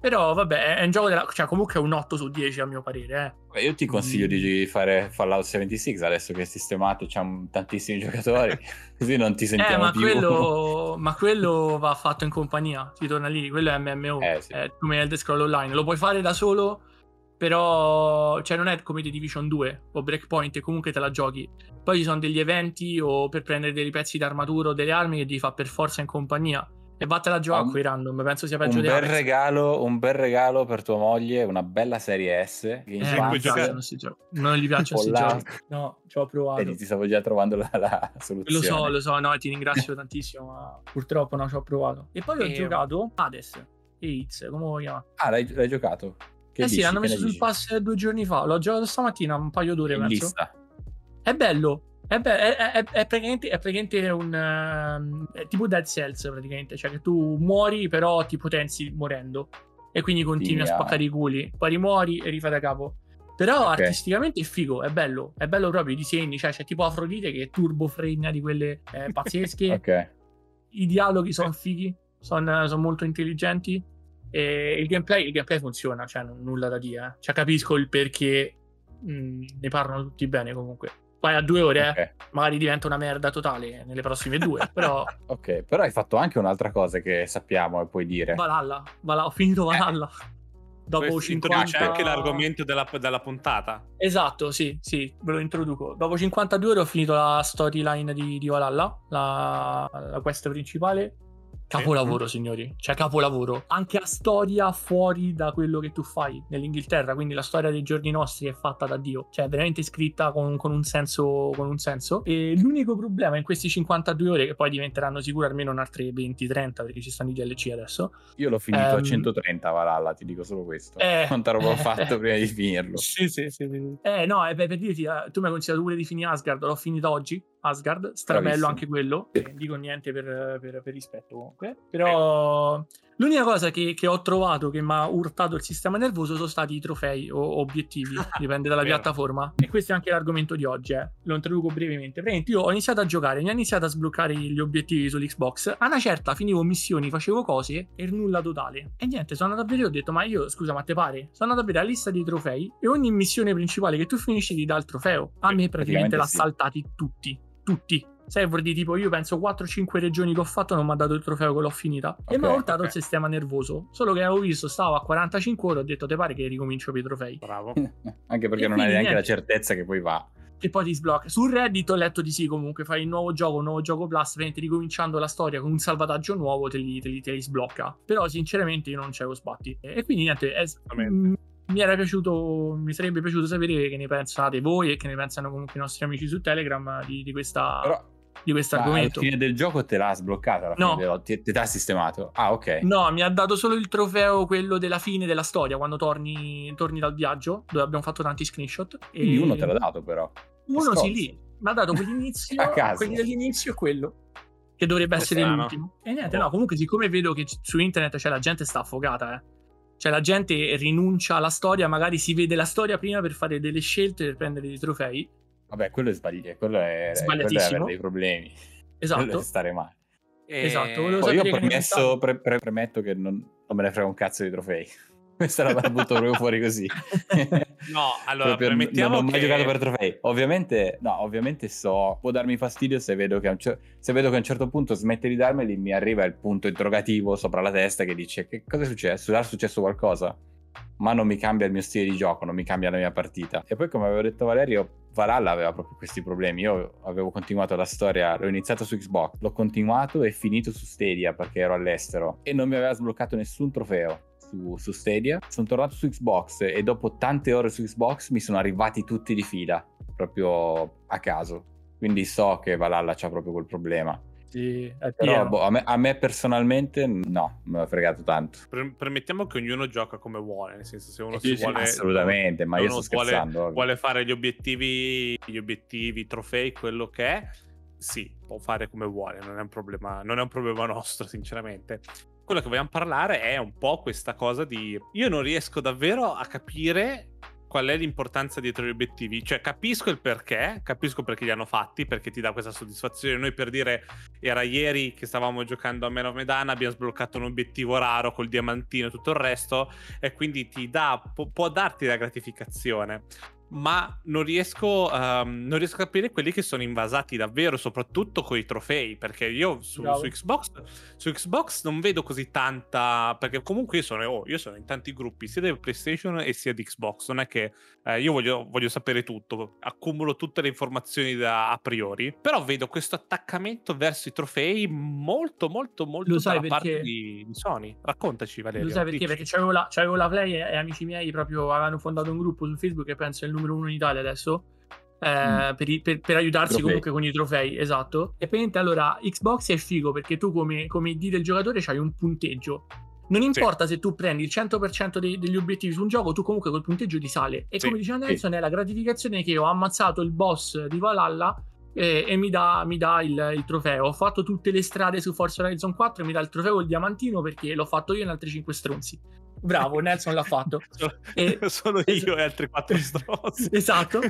S4: Però vabbè, è un gioco della... Cioè, comunque è un 8 su 10 a mio parere, eh.
S3: Beh, Io ti consiglio
S4: Mm.
S3: di fare Fallout 76 adesso che è sistemato, c'è tantissimi giocatori, così non ti sentiamo
S4: Eh, ma
S3: più.
S4: quello, ma quello va fatto in compagnia, si torna lì, quello è MMO,
S3: Eh, sì.
S4: è come Elder Scroll Online, lo puoi fare da solo, però cioè non è come The Division 2 o Breakpoint, e comunque te la giochi. Poi ci sono degli eventi o per prendere dei pezzi d'armatura o delle armi che devi fare per forza in compagnia e vattela a giocare
S3: Un-
S4: con i random, penso sia peggio
S3: un
S4: di
S3: bel,
S4: Apex.
S3: regalo, un bel regalo per tua moglie, una bella serie S. Game
S4: Eh, non,
S1: giocare-
S4: piacciono sti giochi. non gli piacciono questi giochi. No, ci ho provato.
S3: Vedi, ti stavo già trovando la, la
S4: Lo
S3: soluzione.
S4: so, lo so, no, ti ringrazio tantissimo, ma purtroppo no, ci ho provato. E poi ho
S1: E-
S4: giocato Hades, Hades, come lo chiama?
S3: Ah, l'hai, l'hai giocato? Che
S4: eh sì,
S3: dici?
S4: l'hanno
S3: Che
S4: messo sul
S3: dici?
S4: pass due giorni fa. L'ho giocato stamattina, un paio d'ore. È bello. È, be- è, è- è- è praticamente, è praticamente un è tipo Dead Cells, praticamente. Cioè, che tu muori, però ti potenzi morendo. E quindi continui a
S3: Tia.
S4: spaccare i culi. Poi rimuori e rifai da capo. Però
S3: Ok.
S4: artisticamente è figo, è bello. È bello proprio i disegni. Cioè, c'è tipo Afrodite che turbo fregna di quelle eh, pazzesche.
S3: Ok.
S4: I dialoghi sono fighi, sono molto intelligenti. E il gameplay, il gameplay funziona, cioè non, nulla da dire. eh. Cioè, capisco il perché mh, ne parlano tutti bene comunque. Poi a due ore, eh,
S3: Ok.
S4: magari diventa una merda totale nelle prossime due. però
S3: Ok, però hai fatto anche un'altra cosa che sappiamo e puoi dire.
S4: Valhalla, Valhalla, ho finito Valhalla. Dopo
S1: Questo
S4: 50
S1: introduce anche l'argomento della, della puntata.
S4: Esatto, sì, sì, ve lo introduco. Dopo 52 ore ho finito la storyline di, di Valhalla, la, la quest principale. Capolavoro, signori. Cioè, capolavoro. Anche la storia fuori da quello che tu fai nell'Inghilterra. Quindi la storia dei giorni nostri è fatta da Dio. Cioè, è veramente scritta con, con un senso, con un senso. E l'unico problema in questi 52 ore, che poi diventeranno sicuro almeno un'altre 20-30, perché ci stanno i DLC adesso.
S3: Io l'ho finito a
S4: Ehm,
S3: 130 Valhalla, ti dico solo questo.
S4: Eh,
S3: Quanta roba ho
S4: eh,
S3: fatto
S4: eh.
S3: prima di finirlo.
S4: Sì, sì, sì. sì. Eh, no, eh, per dirti, eh, tu mi hai consigliato pure di finire Asgard, l'ho finito oggi. Asgard, strabello
S3: Bravissimo.
S4: anche quello. Eh, non dico niente per, per- per rispetto comunque. Però l'unica cosa che, che ho trovato che mi ha urtato il sistema nervoso sono stati i trofei o obiettivi, dipende dalla
S1: Vero.
S4: piattaforma. E questo è anche l'argomento di oggi, eh. lo introduco brevemente. Praticamente io ho iniziato a giocare, mi ha iniziato a sbloccare gli obiettivi sull'Xbox. A una certa finivo missioni, facevo cose e nulla totale. E niente, sono andato a vedere ho detto, ma io, scusa, ma te pare? Sono andato a vedere la lista dei trofei e ogni missione principale che tu finisci ti dà il trofeo. A me praticamente
S3: Praticamente
S4: l'ha
S3: sì.
S4: saltati tutti, tutti. Server di tipo, io penso 4-5 regioni che ho fatto non mi ha dato il trofeo che l'ho finita. e
S3: Ok,
S4: mi ha urtato
S1: ok.
S4: il sistema nervoso. Solo che avevo visto, stavo a 45 ore, ho detto, te pare che ricomincio per i trofei.
S1: Bravo.
S3: Anche perché
S4: E
S3: non hai neanche la
S4: niente.
S3: certezza che poi va.
S4: che poi ti sblocca. Su Reddit ho letto di sì, comunque fai il nuovo gioco, un nuovo gioco plus, veramente ricominciando la storia con un salvataggio nuovo, te li, te li- te li sblocca. Però sinceramente io non c'ero sbatti. E quindi niente, è-
S1: Esattamente.
S4: Mi era piaciuto, mi sarebbe piaciuto sapere che ne pensate voi e che ne pensano comunque i nostri amici su Telegram di, di questa,
S3: Però
S4: di questo
S3: ma alla
S4: argomento.
S3: fine del gioco te l'ha sbloccata,
S4: No.
S3: dello- ti, ti l'ha sistemato. Ah, ok.
S4: No, mi ha dato solo il trofeo, quello della fine della storia, quando torni, torni dal viaggio, dove abbiamo fatto tanti screenshot.
S3: Quindi
S4: E-
S3: uno te l'ha dato però.
S4: Uno sì lì, mi ha dato quell'inizio, quelli dell'inizio e quello. Che dovrebbe essere
S1: strano.
S4: l'ultimo. E niente,
S1: Oh.
S4: no, comunque siccome vedo che su internet c'è la gente sta affogata, eh. Cioè la gente rinuncia alla storia, magari si vede la storia prima per fare delle scelte per prendere dei trofei.
S3: Vabbè, quello è sbagliato. Quello è, quello è
S4: Sbagliatissimo.
S3: avere dei problemi. Quello è
S4: Esatto.
S3: stare male.
S4: Esatto, volevo
S3: Poi io
S4: che
S3: premesso,
S4: pensate.
S3: pre- pre- premetto che non, non me ne frega un cazzo di trofei. Questa la butto proprio fuori così.
S1: No, allora,
S3: Proprio
S1: premettiamo
S3: non ho mai
S1: che...
S3: giocato per trofei. Ovviamente, no, ovviamente so, può darmi fastidio se vedo che a un, cer- se vedo che a un certo punto smette di darmeli, mi arriva il punto interrogativo sopra la testa che dice che cosa è successo? Sarà successo qualcosa? Ma non mi cambia il mio stile di gioco, non mi cambia la mia partita. E poi, come avevo detto Valerio, Valhalla aveva proprio questi problemi. Io avevo continuato la storia, l'ho iniziato su Xbox, l'ho continuato e finito su Stadia perché ero all'estero e non mi aveva sbloccato nessun trofeo. Su, su Stadia. Sono tornato su Xbox e dopo tante ore su Xbox mi sono arrivati tutti di fila proprio a caso. Quindi so che Valhalla c'ha proprio quel problema.
S4: Sì,
S3: però boh, a, me, a me personalmente no me l'ha fregato tanto.
S1: Per- permettiamo che ognuno gioca come vuole, nel senso se uno
S3: Sì,
S1: si
S3: sì,
S1: vuole
S3: assolutamente ma
S1: se
S3: io
S1: uno
S3: sto
S1: vuole-
S3: scherzando ovvio.
S1: vuole fare gli obiettivi, gli obiettivi, i trofei, quello che è, sì, può fare come vuole, non è un problema, non è un problema nostro, sinceramente. Quello che vogliamo parlare è un po' questa cosa di io non riesco davvero a capire qual è l'importanza dietro gli obiettivi, cioè capisco il perché, capisco perché li hanno fatti, perché ti dà questa soddisfazione. Noi per dire era ieri che stavamo giocando a Man of Medan, abbiamo sbloccato un obiettivo raro col diamantino e tutto il resto e quindi ti dà può darti la gratificazione ma non riesco, ehm, non riesco a capire quelli che sono invasati davvero, soprattutto con i trofei, perché io su, su Xbox, su Xbox non vedo così tanta, perché comunque io sono, oh, io sono in tanti gruppi, sia del PlayStation e sia di Xbox, non è che eh, io voglio, voglio sapere tutto, accumulo tutte le informazioni da, a priori, però vedo questo attaccamento verso i trofei molto, molto, molto
S4: Lo sai
S1: dalla parte
S4: perché-
S1: di, di Sony. Raccontaci Valerio.
S4: Lo sai perché?
S1: dici.
S4: Perché c'avevo la, c'avevo la Play e, e amici miei proprio avevano fondato un gruppo su Facebook che penso il numero uno in Italia adesso. eh,
S3: Mm.
S4: per, i- per- per aiutarsi
S3: Trofei.
S4: comunque con i trofei, esatto. E praticamente allora Xbox è figo perché tu come, come ID del giocatore c'hai un punteggio. Non importa se tu prendi il 100% dei- degli obiettivi su un gioco, tu comunque quel punteggio ti sale. E
S1: Sì,
S4: come diceva
S3: sì.
S4: Nelson, è la gratificazione che ho ammazzato il boss di Valhalla e, e mi dà, mi dà il, il trofeo. Ho fatto tutte le strade su Forza Horizon 4 e mi dà il trofeo il diamantino perché l'ho fatto io in altri 5 stronzi. Bravo, Nelson l'ha fatto.
S1: Solo,
S4: E-
S1: solo
S4: es-
S1: io e altri quattro stronzi.
S4: Esatto.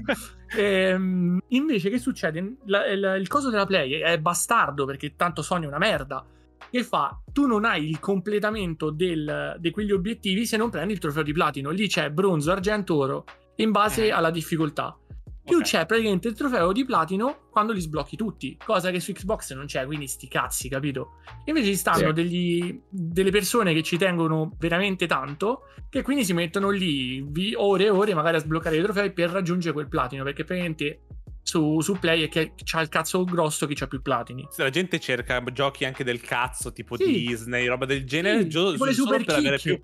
S4: Ehm, invece, che succede? La- il, il coso della Play è bastardo perché tanto Sony è una merda. Che fa? Tu non hai il completamento del- di quegli obiettivi se non prendi il trofeo di platino. Lì c'è bronzo, argento, oro in base
S1: Eh.
S4: alla difficoltà. Più
S1: Ok.
S4: c'è praticamente il trofeo di platino quando li sblocchi tutti, cosa che su Xbox non c'è, quindi sti cazzi, capito? Invece ci stanno
S3: Sì.
S4: degli- delle persone che ci tengono veramente tanto, che quindi si mettono lì vi- ore e ore magari a sbloccare i trofei per raggiungere quel platino, perché praticamente su, su Play è che c'ha il cazzo grosso che c'ha più platini.
S1: Se la gente cerca giochi anche del cazzo, tipo
S4: Sì.
S1: Disney, roba del genere,
S4: Sì,
S1: gio-
S4: tipo le super
S1: per avere più,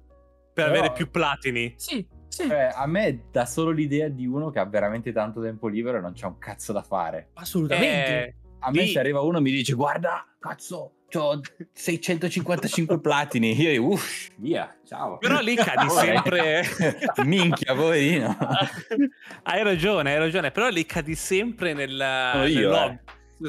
S1: per avere più platini.
S4: Sì, sì,
S3: Cioè, a me dà solo l'idea di uno che ha veramente tanto tempo libero e non c'ha un cazzo da fare.
S4: assolutamente.
S1: Eh,
S3: A me
S1: Sì.
S3: se arriva uno e mi dice guarda, cazzo, ho 655 platini. Io dico, uff, via, ciao.
S1: Però lì cadi sempre-
S3: Minchia, poverino.
S1: hai ragione, hai ragione. Però lì cadi sempre nel,
S3: Sono
S1: nel
S3: io,
S1: lobby.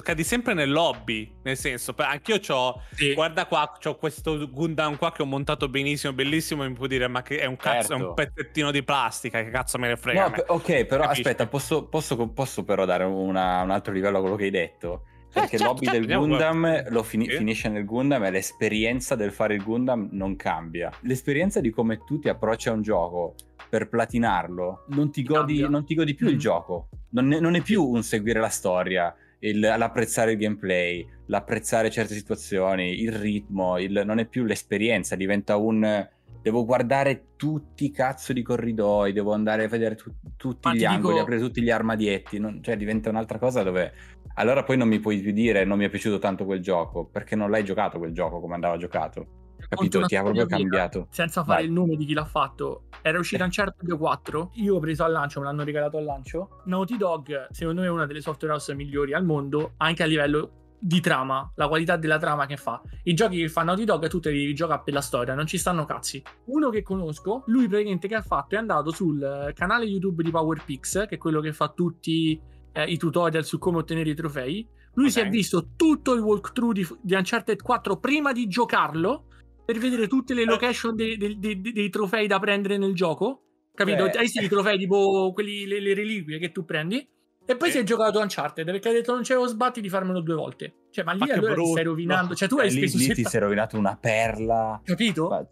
S1: Cadi sempre nel lobby. Nel senso, anch'io c'ho.
S4: Sì.
S1: Guarda qua, c'ho questo Gundam qua che ho montato benissimo, bellissimo. Mi può dire, ma che è un cazzo, è un
S3: Certo.
S1: pezzettino di plastica. Che cazzo me ne frega?
S3: No, ok, però
S1: Capisci?
S3: aspetta, posso, posso- posso però dare una- un altro livello a quello che hai detto? Perché
S1: certo,
S3: il lobby
S1: certo,
S3: del Gundam lo fini-
S1: Sì.
S3: finisce nel Gundam e l'esperienza del fare il Gundam non cambia. L'esperienza di come tu ti approcci a un gioco per platinarlo non ti godi, non ti godi più il
S4: Mhm.
S3: gioco. Non è, non è più un seguire la storia, il- l'apprezzare il gameplay, l'apprezzare certe situazioni, il ritmo, il- non è più l'esperienza, diventa un... Devo guardare tutti i cazzo di corridoi, devo andare a vedere tu- tutti
S4: Ma
S3: gli angoli,
S4: dico-
S3: aprire tutti gli armadietti, non- cioè diventa un'altra cosa dove allora poi non mi puoi più dire non mi è piaciuto tanto quel gioco, perché non l'hai giocato quel gioco come andava giocato. Capito? Ti ha proprio cambiato.
S4: Senza fare
S3: Vai.
S4: il nome di chi l'ha fatto. Era uscito Uncharted 4. Io ho preso al lancio, me l'hanno regalato al lancio. Naughty Dog, secondo me, è una delle software house migliori al mondo, anche a livello di trama, la qualità della trama che fa. I giochi che fa Naughty Dog tu te li giocare per la storia, non ci stanno cazzi. Uno che conosco, lui praticamente che ha fatto è andato sul eh, canale YouTube di PowerPix, che è quello che fa tutti eh, i tutorial su come ottenere i trofei. Lui si è visto tutto il walkthrough di, di Uncharted 4 prima di giocarlo per vedere tutte le location dei, dei- dei- dei trofei da prendere nel gioco. Capito?
S3: Beh.
S4: Hai visto i trofei tipo quelli, le, le reliquie che tu prendi. E poi
S1: Sì.
S4: si è giocato Uncharted perché ha detto non c'avevo sbatti di farmelo due volte. Cioè, ma lì
S1: Ma
S4: allora ti stai rovinando. Cioè, tu
S3: Eh,
S4: hai
S3: lì,
S4: speso
S3: lì ti
S4: 70
S3: sei rovinato una perla.
S4: Capito?
S3: Ma-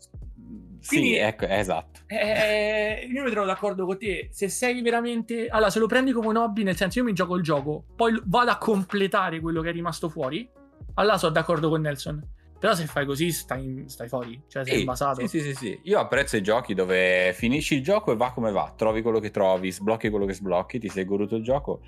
S3: Sì,
S4: Quindi-
S3: ecco, esatto.
S4: Eh, io mi trovo d'accordo con te. Se sei veramente. Allora, se lo prendi come un hobby, nel senso, io mi gioco il gioco, poi vado a completare quello che è rimasto fuori. Allora sono d'accordo con Nelson. Però se fai così stai, stai fuori, cioè sei
S3: Sì,
S4: basato.
S3: Sì, sì, sì, sì. Io apprezzo i giochi dove finisci il gioco e va come va, trovi quello che trovi, sblocchi quello che sblocchi, ti sei goduto il gioco.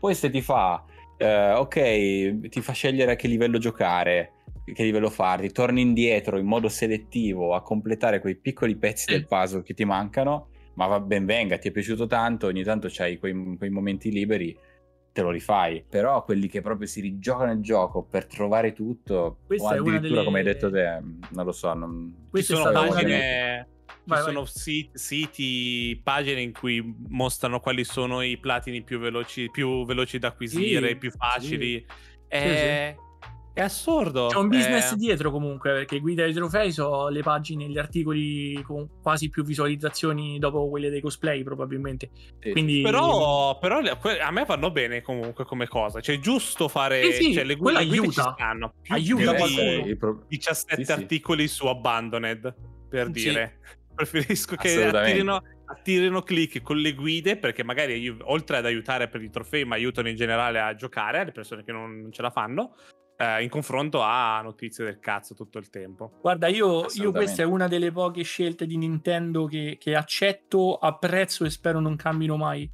S3: Poi se ti fa, eh, ok, ti fa scegliere a che livello giocare, che livello farti, torni indietro in modo selettivo a completare quei piccoli pezzi
S4: Sì.
S3: del puzzle che ti mancano, ma va ben venga, ti è piaciuto tanto, ogni tanto c'hai quei, quei momenti liberi, te lo rifai. Però quelli che proprio si rigiocano il gioco per trovare tutto,
S4: Questa
S3: o
S4: è una
S3: addirittura
S4: delle-
S3: come hai detto te, non lo so, non...
S1: Ci
S4: Questa è
S1: sono pagine... Ci
S4: Vai,
S1: sono
S4: vai.
S1: sit- siti, pagine in cui mostrano quali sono i platini più veloci, più veloci da acquisire,
S4: Sì,
S1: più facili.
S4: sì.
S1: È... è assurdo.
S4: C'è un business dietro comunque, perché guida i trofei sono le pagine, gli articoli con quasi più visualizzazioni dopo quelle dei cosplay probabilmente.
S3: Sì,
S4: Quindi
S1: Però, però a me vanno bene comunque come cosa. Cioè, è giusto fare.
S4: Sì, sì,
S1: cioè, le guide,
S4: aiuta.
S1: stanno.
S4: Aiuta
S1: di
S3: il pro-
S1: 17
S3: Sì, sì.
S1: articoli su Abandoned per
S4: Sì.
S1: dire. Preferisco che attirino, attirino click con le guide perché magari oltre ad aiutare per i trofei, ma aiutano in generale a giocare alle persone che non, non ce la fanno. Eh, in confronto a notizie del cazzo tutto il tempo.
S4: Guarda, io, io questa è una delle poche scelte di Nintendo che, che accetto, apprezzo e spero non cambino mai.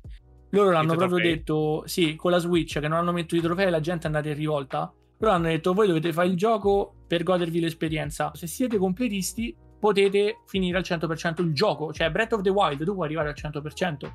S4: Loro l'hanno proprio
S1: trofei?
S4: detto, sì, con la Switch che non hanno messo i trofei, la gente è andata in rivolta. Loro hanno detto, voi dovete fare il gioco per godervi l'esperienza. Se siete completisti, potete finire al 100% il gioco. Cioè, Breath of the Wild, tu puoi arrivare al 100%.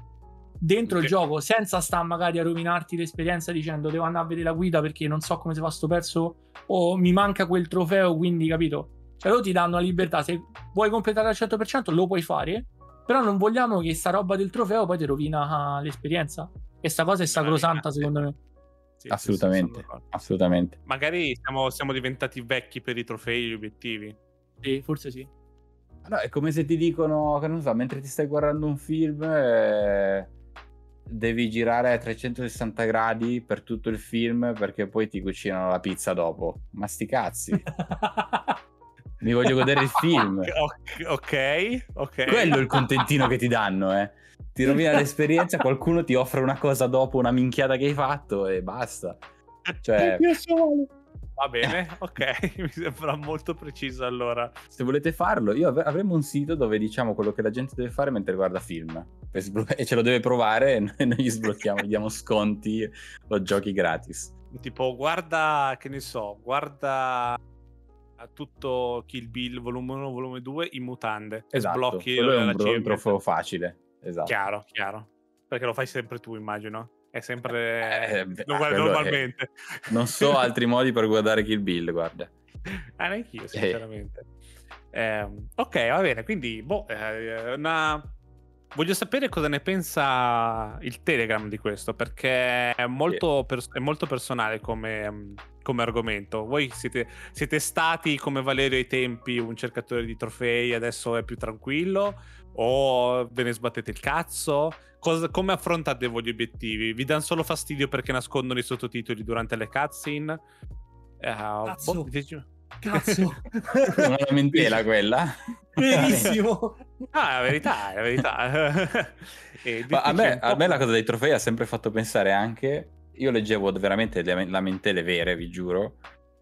S4: Dentro
S1: Ok.
S4: il gioco, senza sta magari a rovinarti l'esperienza dicendo devo andare a vedere la guida perché non so come si fa sto perso o mi manca quel trofeo, quindi capito? Cioè loro ti danno la libertà, se vuoi completare al 100% lo puoi fare, però non vogliamo che sta roba del trofeo poi ti rovina ah, l'esperienza. E sta cosa è sacrosanta secondo me.
S1: Sì,
S3: Assolutamente. Assolutamente.
S1: Magari siamo, siamo diventati vecchi per i trofei e gli obiettivi.
S4: Sì, forse sì.
S3: No, è come se ti dicono, che non so, mentre ti stai guardando un film, eh, devi girare a 360 gradi per tutto il film perché poi ti cucinano la pizza dopo. Ma sti cazzi, mi voglio godere il film.
S1: Ok, ok.
S3: Quello è il contentino che ti danno, eh. Ti rovina l'esperienza, qualcuno ti offre una cosa dopo una minchiata che hai fatto e basta. Cioè,
S1: Va bene, ok, mi sembra molto preciso allora.
S3: se volete farlo, io av- avremo un sito dove diciamo quello che la gente deve fare mentre guarda film sblo- e ce lo deve provare e noi noi gli sblocchiamo, gli diamo sconti o giochi gratis.
S1: Tipo, guarda, che ne so, guarda a tutto Kill Bill volume 1, volume 2 in mutande.
S3: Esatto,
S1: sblocchi
S3: quello è un, trofeo facile. Esatto.
S1: Chiaro, chiaro. Perché lo fai sempre tu, immagino. È sempre...
S3: Eh, beh,
S1: lo guardi
S3: quello è-
S1: normalmente.
S3: Non so altri modi per guardare Kill Bill, guarda.
S1: Ah, neanch'io, sinceramente. Ehm, ok, va bene. Quindi, boh, eh, una... voglio sapere cosa ne pensa il Telegram di questo, perché è molto, pers- è molto personale come, mm, come argomento. Voi siete, siete stati come Valerio ai tempi un cercatore di trofei, adesso è più tranquillo? O ve ne sbattete il cazzo? Cosa- come affrontate voi gli obiettivi? Vi danno solo fastidio perché nascondono i sottotitoli durante le cutscene? Eh,
S4: Cazzo.
S1: boh,
S4: Cazzo.
S3: Una lamentela quella.
S4: Verissimo.
S1: Ah, è la verità, è la verità. E
S3: Ma a, me, a me la cosa dei trofei ha sempre fatto pensare anche. Io leggevo veramente le lamentele vere, vi giuro,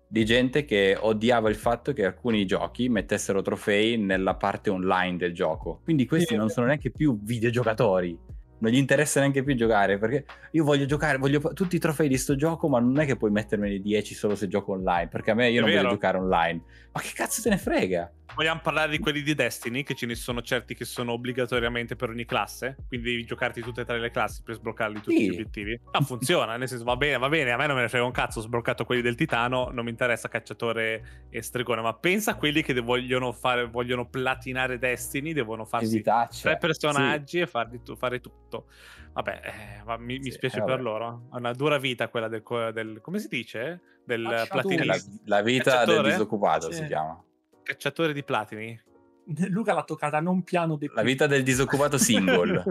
S3: di gente che odiava il fatto che alcuni giochi mettessero trofei nella parte online del gioco. Quindi questi
S4: Sì.
S3: non sono neanche più videogiocatori. Non gli interessa neanche più giocare perché io voglio giocare, voglio tutti i trofei di sto gioco, ma non è che puoi mettermene 10 solo se gioco online. Perché a me io
S1: È
S3: non
S1: vero.
S3: voglio giocare online. Ma che cazzo te ne frega?
S1: Vogliamo parlare di quelli di Destiny, che ce ne sono certi che sono obbligatoriamente per ogni classe, quindi devi giocarti tutte e tre le classi per sbloccarli tutti
S3: Sì.
S1: gli obiettivi. Ma funziona, nel senso va bene, va bene, a me non me ne frega un cazzo, ho sbloccato quelli del Titano, non mi interessa cacciatore e stregone, ma pensa a quelli che vogliono fare vogliono platinare Destiny, devono farsi tre personaggi e farli tu- fare tutto. Vabbè, eh, ma mi, mi
S3: Sì,
S1: spiace
S3: eh,
S1: per
S3: vabbè.
S1: loro. È una dura vita quella del, del- come si dice? Del
S4: Cacciatore.
S3: Sì.
S1: platinista.
S3: La, la vita del
S1: Cacciatore?
S3: disoccupato
S4: Sì.
S3: si chiama.
S1: Cacciatore di platini.
S4: Luca l'ha toccata non piano de
S3: La vita del disoccupato single.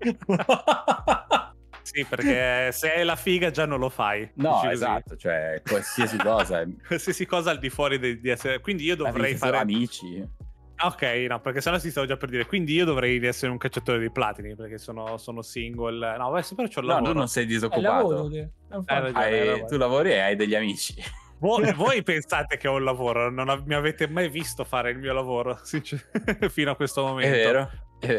S1: Sì, perché se hai la figa già non lo fai.
S3: No, esatto, cioè qualsiasi cosa.
S1: Qualsiasi cosa al di fuori di, di essere. Quindi io dovrei
S3: Dovrei
S1: fare.
S3: amici.
S1: Ah, Ok, no, perché sennò si stavo già per dire. Quindi io dovrei essere un cacciatore di platini perché sono, sono single. No, beh, sì, però c'ho il
S3: No,
S1: lavoro.
S3: tu non sei disoccupato.
S4: lavoro. È un
S1: Hai ragione.
S3: Hai- tu lavori e hai degli amici.
S1: voi, voi pensate che ho un lavoro, non av- mi avete mai visto fare il mio lavoro sincer- fino a questo momento.
S3: è vero.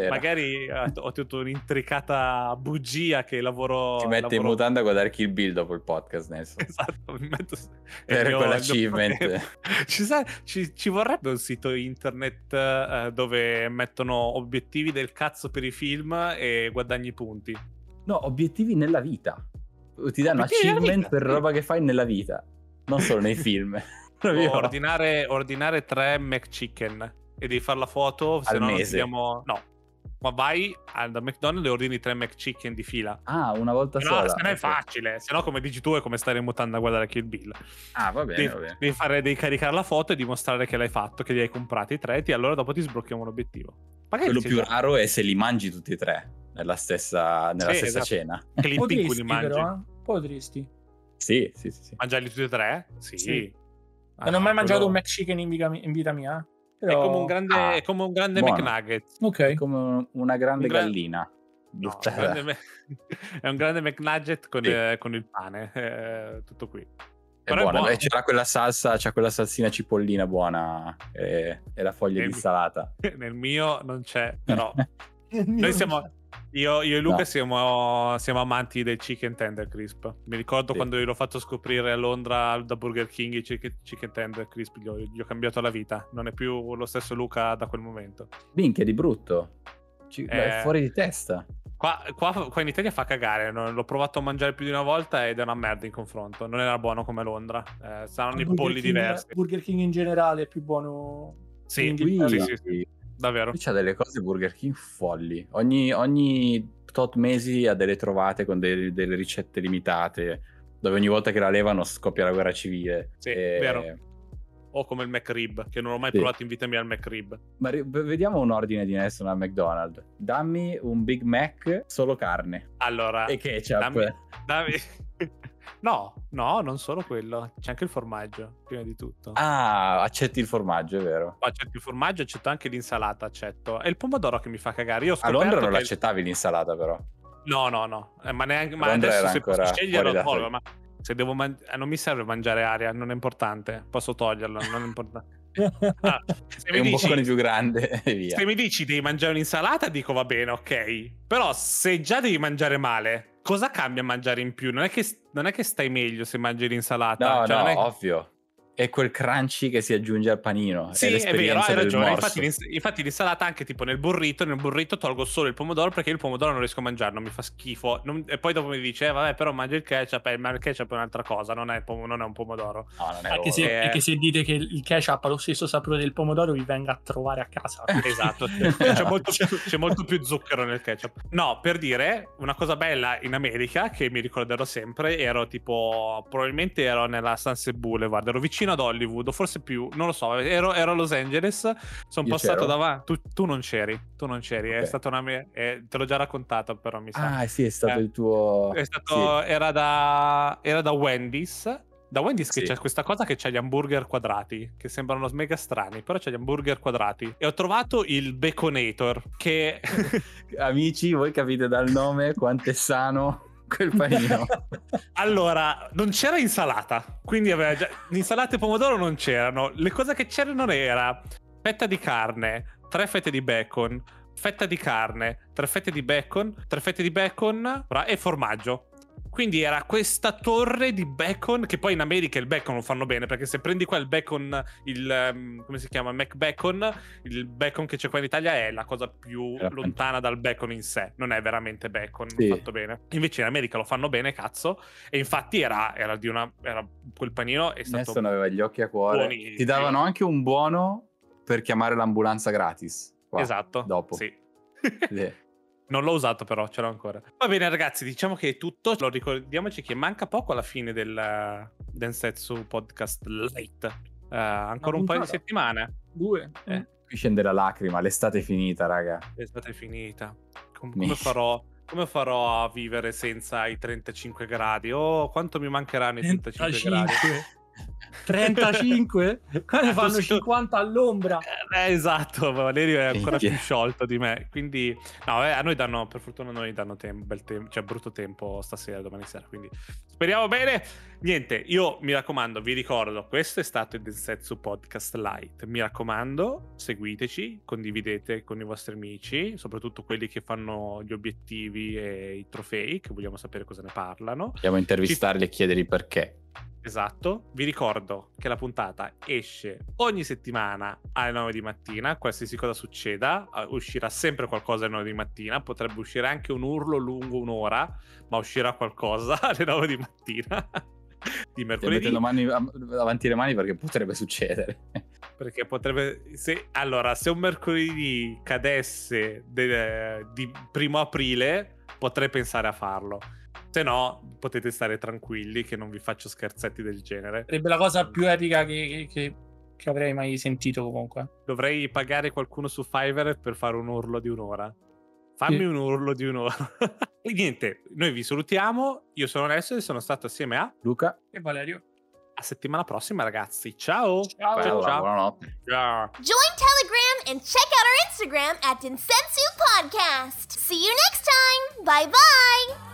S1: Magari eh, ho tutto un'intricata bugia che lavoro.
S3: Ti mette in
S1: lavoro-
S3: mutanda a guardare Kill Bill dopo il podcast, Nelson.
S1: Esatto, mi metto...
S3: Per
S1: mio-
S3: quell'achievement.
S1: Ci, sa- ci- ci vorrebbe un sito internet eh, dove mettono obiettivi del cazzo per i film e guadagni punti.
S3: No, obiettivi nella vita. Ti danno
S1: Obiettivi
S3: achievement per roba che fai nella vita, non solo nei film.
S1: Ordinare, ordinare tre McChicken e devi fare la foto, se
S3: Al
S1: no non ti diamo... No, ma vai al McDonald's e ordini tre McChicken di fila.
S3: Ah, una volta
S1: No,
S3: sola.
S1: se no è facile, se no come dici tu è come stare in mutanda a guardare Kill Bill.
S3: Ah, va bene,
S1: Devi,
S3: va bene.
S1: devi fare, devi caricare la foto e dimostrare che l'hai fatto, che li hai comprati i tre, e allora dopo ti sblocchiamo un obiettivo. Magari
S3: Quello più
S1: già
S3: raro è se li mangi tutti e tre nella stessa, nella
S1: Sì,
S3: stessa
S1: esatto.
S3: cena.
S1: clip in cui li mangi.
S4: però, eh? Potresti.
S3: Sì, sì, sì. sì.
S1: Mangiarli tutti e tre? Sì.
S4: Sì.
S1: Ah,
S4: non ho mai mangiato
S1: quello-
S4: un McChicken in vita mia. Eh.
S1: È
S4: Però...
S1: come un grande,
S3: Ah,
S1: è come un grande. McNugget.
S4: Ok.
S3: È come una grande
S1: Un gra-
S3: gallina.
S1: No, grande me- è un grande McNugget con,
S3: Sì.
S1: eh, con il pane. eh, tutto qui.
S3: È
S1: Però è
S3: buona,
S1: buono.
S3: e c'era quella salsa, c'è quella salsina cipollina buona e, e la foglia
S1: E
S3: di insalata.
S1: Nel mio non c'è, però noi siamo... Io, io e Luca
S3: No.
S1: siamo, siamo amanti del chicken tender crisp. Mi ricordo
S3: Sì.
S1: quando gliel'ho fatto scoprire a Londra da Burger King il chicken, chicken tender crisp. Gli ho, gli ho cambiato la vita. Non è più lo stesso Luca da quel momento.
S3: Minchia di brutto. Ci- È
S1: Eh.
S3: fuori di testa.
S1: Qua, qua- qua in Italia fa cagare. non- L'ho provato a mangiare più di una volta ed è una merda in confronto. Non era buono come Londra. Eh, saranno i polli
S4: King-
S1: diversi.
S4: Burger King in generale è più buono.
S1: Sì,
S4: in
S1: sì, sì, sì, davvero.
S3: Qui c'ha delle cose Burger King folli. Ogni, ogni tot mesi ha delle trovate con delle, delle ricette limitate. Dove ogni volta che la levano scoppia la guerra civile.
S1: Sì,
S3: E-
S1: vero. O come il McRib, che non ho mai
S3: Sì.
S1: provato in vita mia il McRib.
S3: Ma ri- vediamo un ordine di Nelson al McDonald's. Dammi un Big Mac solo carne
S1: Allora,
S3: e ketchup.
S1: dammi- dammi- no, no, non solo quello. C'è anche il formaggio, prima di tutto.
S3: Ah, accetti il formaggio, è vero.
S1: Accetto il formaggio, accetto anche l'insalata, accetto. È il pomodoro che mi fa cagare. Io ho
S3: A Londra non l'accettavi l'insalata, però.
S1: No, no, no. Eh, ma neanche... Ma
S3: Londra
S1: adesso se posso scegliere lo tolgo, ma se devo man- eh, non mi serve mangiare aria, non è importante. Posso toglierlo, non è importante. Ah, se
S3: È
S1: mi
S3: un
S1: dici-
S3: boccone più grande e via.
S1: Se mi dici devi mangiare un'insalata, dico va bene, ok. Però se già devi mangiare male, cosa cambia mangiare in più? Non è che, non è che stai meglio se mangi l'insalata.
S3: No,
S1: Cioè,
S3: no,
S1: è-
S3: ovvio. È quel crunchy che si aggiunge al panino.
S1: Sì,
S3: è
S1: è, vero, hai ragione. Infatti, infatti l'insalata anche tipo nel burrito, nel burrito tolgo solo il pomodoro perché il pomodoro non riesco a mangiarlo, mi fa schifo. Non- e poi dopo mi dice, eh, vabbè, però mangi il ketchup, eh, ma il ketchup è un'altra cosa, non è, pom- non è un pomodoro.
S3: No, non è
S4: Anche se,
S1: Eh.
S4: anche se dite che il ketchup ha lo stesso sapore del pomodoro, vi venga a trovare a casa.
S1: Esatto, c'è molto, c'è molto più zucchero nel ketchup. No, per dire, una cosa bella in America che mi ricorderò sempre, ero tipo, probabilmente ero nella Sunset Boulevard, ero vicino ad Hollywood, forse più, non lo so, ero, ero a Los Angeles, sono passato davanti, tu, tu non c'eri, tu non c'eri, è
S3: Ok.
S1: stata una mia, eh, te l'ho già raccontato però mi sa.
S3: Ah, sì, è stato
S1: Eh,
S3: il tuo...
S1: È stato, era, da, era da Wendy's. Da Wendy's che
S3: Sì.
S1: c'è questa cosa che c'ha gli hamburger quadrati, che sembrano mega strani, però c'è gli hamburger quadrati. E ho trovato il Baconator, che...
S3: Sì. Amici, voi capite dal nome quanto è sano quel panino.
S1: allora, non c'era insalata, quindi aveva già... L'insalata e pomodoro non c'erano. Le cose che c'erano era fetta di carne, tre fette di bacon, fetta di carne, tre fette di bacon, tre fette di bacon e formaggio. Quindi era questa torre di bacon che poi in America il bacon lo fanno bene perché se prendi qua il bacon, il ehm, come si chiama? Mac bacon, il bacon che c'è qua in Italia è la cosa più
S3: Era
S1: lontana dal bacon in sé, non è veramente bacon
S3: Sì.
S1: fatto bene. Invece in America lo fanno bene, cazzo, e infatti era, era di una era quel panino è stato
S3: Nessun aveva gli occhi a cuore.
S1: buonissimo.
S3: Ti davano anche un buono per chiamare l'ambulanza gratis. qua,
S1: Esatto.
S3: Dopo.
S1: Sì. Non l'ho usato però, ce l'ho ancora. Va bene ragazzi, diciamo che è tutto. Lo ricordiamoci che manca poco alla fine del Densetsu Podcast Late. Eh, ancora un paio di settimane.
S4: Due.
S1: Eh.
S3: Qui scende la lacrima, l'estate è finita, raga.
S1: L'estate è finita. Com- come, farò, come farò a vivere senza i 35 gradi? Oh, quanto mi mancheranno i 35 gradi?
S4: 35. 35? Qua ne
S1: Ah,
S4: fanno
S1: tu-
S4: 50 all'ombra.
S1: Eh, esatto, Valerio è ancora più sciolto di me. Quindi, no, eh, a noi danno, per fortuna, a noi danno tem- bel tempo, cioè brutto tempo stasera, domani sera. Quindi speriamo bene. Niente, io mi raccomando, vi ricordo, questo è stato il Densetsu Podcast Light. Mi raccomando, seguiteci, condividete con i vostri amici, soprattutto quelli che fanno gli obiettivi e i trofei, che vogliamo sapere cosa ne parlano.
S3: Andiamo a intervistarli e chiedergli perché.
S1: Esatto, vi ricordo che la puntata esce ogni settimana alle 9 di mattina, qualsiasi cosa succeda, eh, uscirà sempre qualcosa alle 9 di mattina, potrebbe uscire anche un urlo lungo un'ora, ma uscirà qualcosa alle 9 di mattina di mercoledì,
S3: mani davanti le mani perché potrebbe succedere.
S1: perché potrebbe... Se, allora, se un mercoledì cadesse de- di primo aprile, potrei pensare a farlo. Se no, potete stare tranquilli che non vi faccio scherzetti del genere.
S4: Sarebbe la cosa più epica che, che- che avrei mai sentito comunque.
S1: Dovrei pagare qualcuno su Fiverr per fare un urlo di un'ora. Fammi
S4: Sì.
S1: un urlo di un'ora. e niente, noi vi salutiamo. Io sono Alessio e sono stato assieme a.
S3: Luca,
S4: E Valerio?
S1: A settimana prossima, ragazzi. Ciao.
S4: Ciao.
S3: bella,
S1: ciao.
S3: buonanotte.
S1: Ciao.
S2: Join Telegram and check out our Instagram at Densensu Podcast. See you next time. Bye bye.